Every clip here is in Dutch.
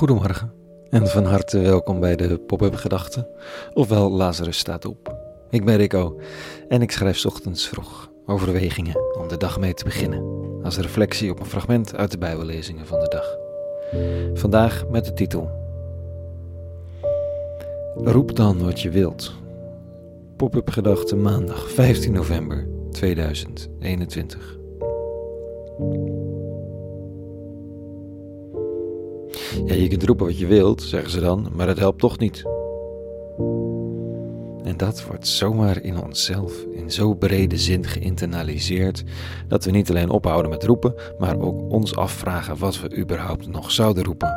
Goedemorgen en van harte welkom bij de Pop-up Gedachten, ofwel Lazarus staat op. Ik ben Rico en ik schrijf ochtends vroeg overwegingen om de dag mee te beginnen, als reflectie op een fragment uit de Bijbellezingen van de dag. Vandaag met de titel Roep dan wat je wilt. Pop-up Gedachten maandag 15 november 2021. Ja, je kunt roepen wat je wilt, zeggen ze dan, maar het helpt toch niet. En dat wordt zomaar in onszelf in zo brede zin geïnternaliseerd dat we niet alleen ophouden met roepen, maar ook ons afvragen wat we überhaupt nog zouden roepen.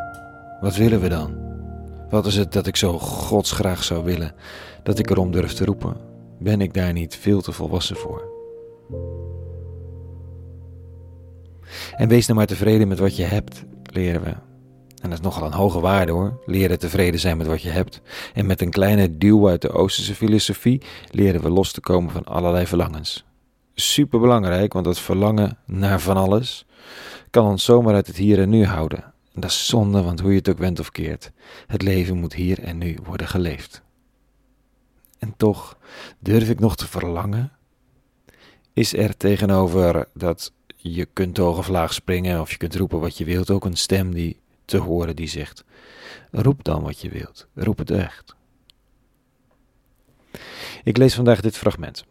Wat willen we dan? Wat is het dat ik zo godsgraag zou willen dat ik erom durf te roepen? Ben ik daar niet veel te volwassen voor? En wees nou maar tevreden met wat je hebt, leren we en dat is nogal een hoge waarde hoor. Leren tevreden zijn met wat je hebt. En met een kleine duw uit de Oosterse filosofie leren we los te komen van allerlei verlangens. Super belangrijk, want dat verlangen naar van alles kan ons zomaar uit het hier en nu houden. En dat is zonde, want hoe je het ook went of keert, het leven moet hier en nu worden geleefd. En toch durf ik nog te verlangen? Is er tegenover dat je kunt laag springen of je kunt roepen wat je wilt ook een stem die te horen die zegt: Roep dan wat je wilt, roep het echt. Ik lees vandaag dit fragment.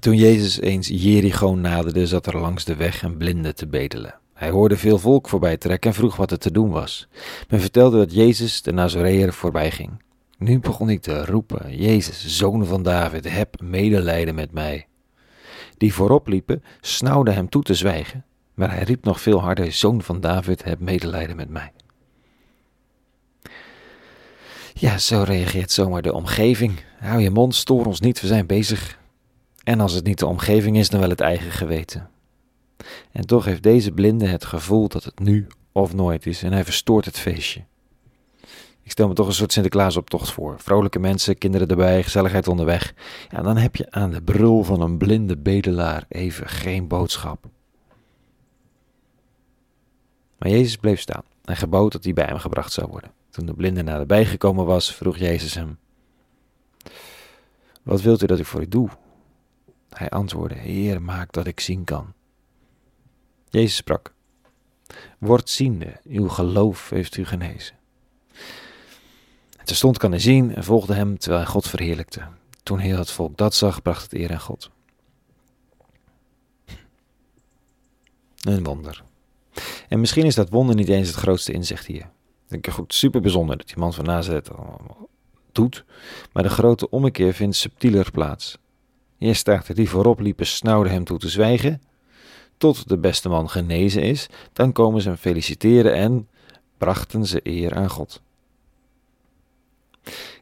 Toen Jezus eens Jericho naderde, zat er langs de weg een blinde te bedelen. Hij hoorde veel volk voorbij trekken en vroeg wat er te doen was. Men vertelde dat Jezus de Nazareër voorbij ging. Nu begon ik te roepen: Jezus, zoon van David, heb medelijden met mij. Die voorop liepen, snauwden hem toe te zwijgen, maar hij riep nog veel harder: Zoon van David, heb medelijden met mij. Ja, zo reageert zomaar de omgeving. Hou je mond, stoor ons niet, we zijn bezig. En als het niet de omgeving is, dan wel het eigen geweten. En toch heeft deze blinde het gevoel dat het nu of nooit is en hij verstoort het feestje. Ik stel me toch een soort Sinterklaasoptocht voor. Vrolijke mensen, kinderen erbij, gezelligheid onderweg. Ja, dan heb je aan de brul van een blinde bedelaar even geen boodschap. Maar Jezus bleef staan en gebood dat hij bij hem gebracht zou worden. Toen de blinde naderbij gekomen was, vroeg Jezus hem: Wat wilt u dat ik voor u doe? Hij antwoordde: Heer, maak dat ik zien kan. Jezus sprak: Word ziende, uw geloof heeft u genezen. En terstond kan hij zien en volgde hem terwijl hij God verheerlijkte. Toen heel het volk dat zag, bracht het eer aan God. Een wonder. En misschien is dat wonder niet eens het grootste inzicht hier. Ik denk goed, super bijzonder dat die man van Nazareth allemaal doet, maar de grote ommekeer vindt subtieler plaats. Eerst er die voorop liepen snauwden hem toe te zwijgen, tot de beste man genezen is, dan komen ze hem feliciteren en brachten ze eer aan God.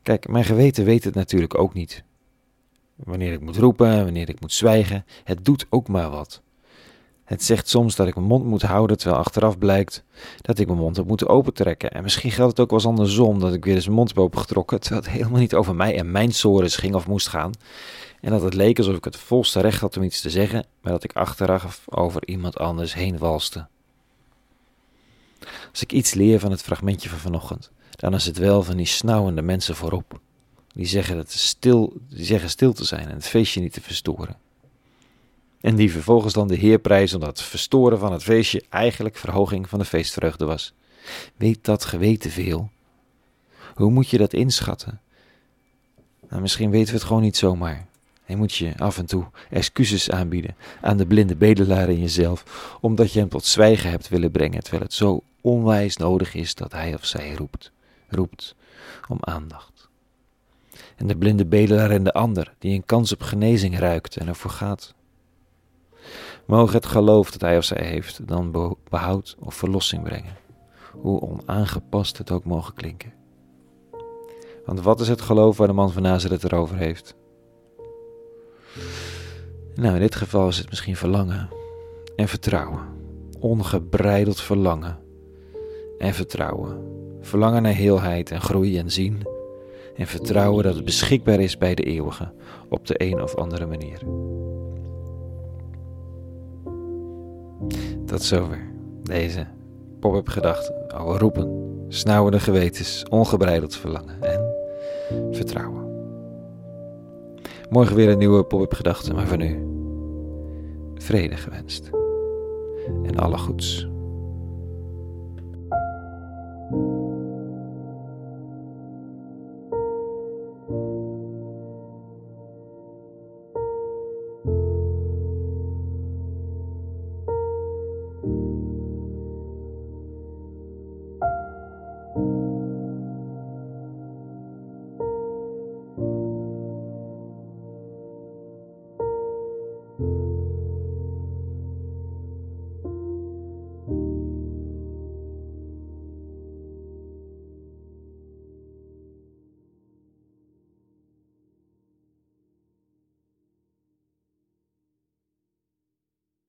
Kijk, mijn geweten weet het natuurlijk ook niet. Wanneer ik moet roepen, wanneer ik moet zwijgen, het doet ook maar wat. Het zegt soms dat ik mijn mond moet houden, terwijl achteraf blijkt dat ik mijn mond heb moeten opentrekken. En misschien geldt het ook wel eens andersom, dat ik weer eens mijn mond heb opengetrokken, terwijl het helemaal niet over mij en mijn sores ging of moest gaan. En dat het leek alsof ik het volste recht had om iets te zeggen, maar dat ik achteraf over iemand anders heen walste. Als ik iets leer van het fragmentje van vanochtend, dan is het wel van die snauwende mensen voorop. Die zeggen, dat stil, die zeggen stil te zijn en het feestje niet te verstoren. En die vervolgens dan de Heer prijzen omdat het verstoren van het feestje eigenlijk verhoging van de feestvreugde was. Weet dat geweten veel? Hoe moet je dat inschatten? Nou, misschien weten we het gewoon niet zomaar. En moet je af en toe excuses aanbieden aan de blinde bedelaar in jezelf, omdat je hem tot zwijgen hebt willen brengen, terwijl het zo onwijs nodig is dat hij of zij roept, roept om aandacht. En de blinde bedelaar en de ander, die een kans op genezing ruikt en ervoor gaat. Mogen het geloof dat hij of zij heeft dan behoud of verlossing brengen, hoe onaangepast het ook mogen klinken. Want wat is het geloof waar de man van Nazareth het erover heeft? Nou, in dit geval is het misschien verlangen en vertrouwen. Ongebreideld verlangen en vertrouwen. Verlangen naar heelheid en groei en zien. En vertrouwen dat het beschikbaar is bij de eeuwige op de een of andere manier. Tot zover deze pop-up gedachten over roepen snauwende gewetens, ongebreideld verlangen en vertrouwen. Morgen weer een nieuwe pop-up gedachte, maar voor nu vrede gewenst. En alle goeds.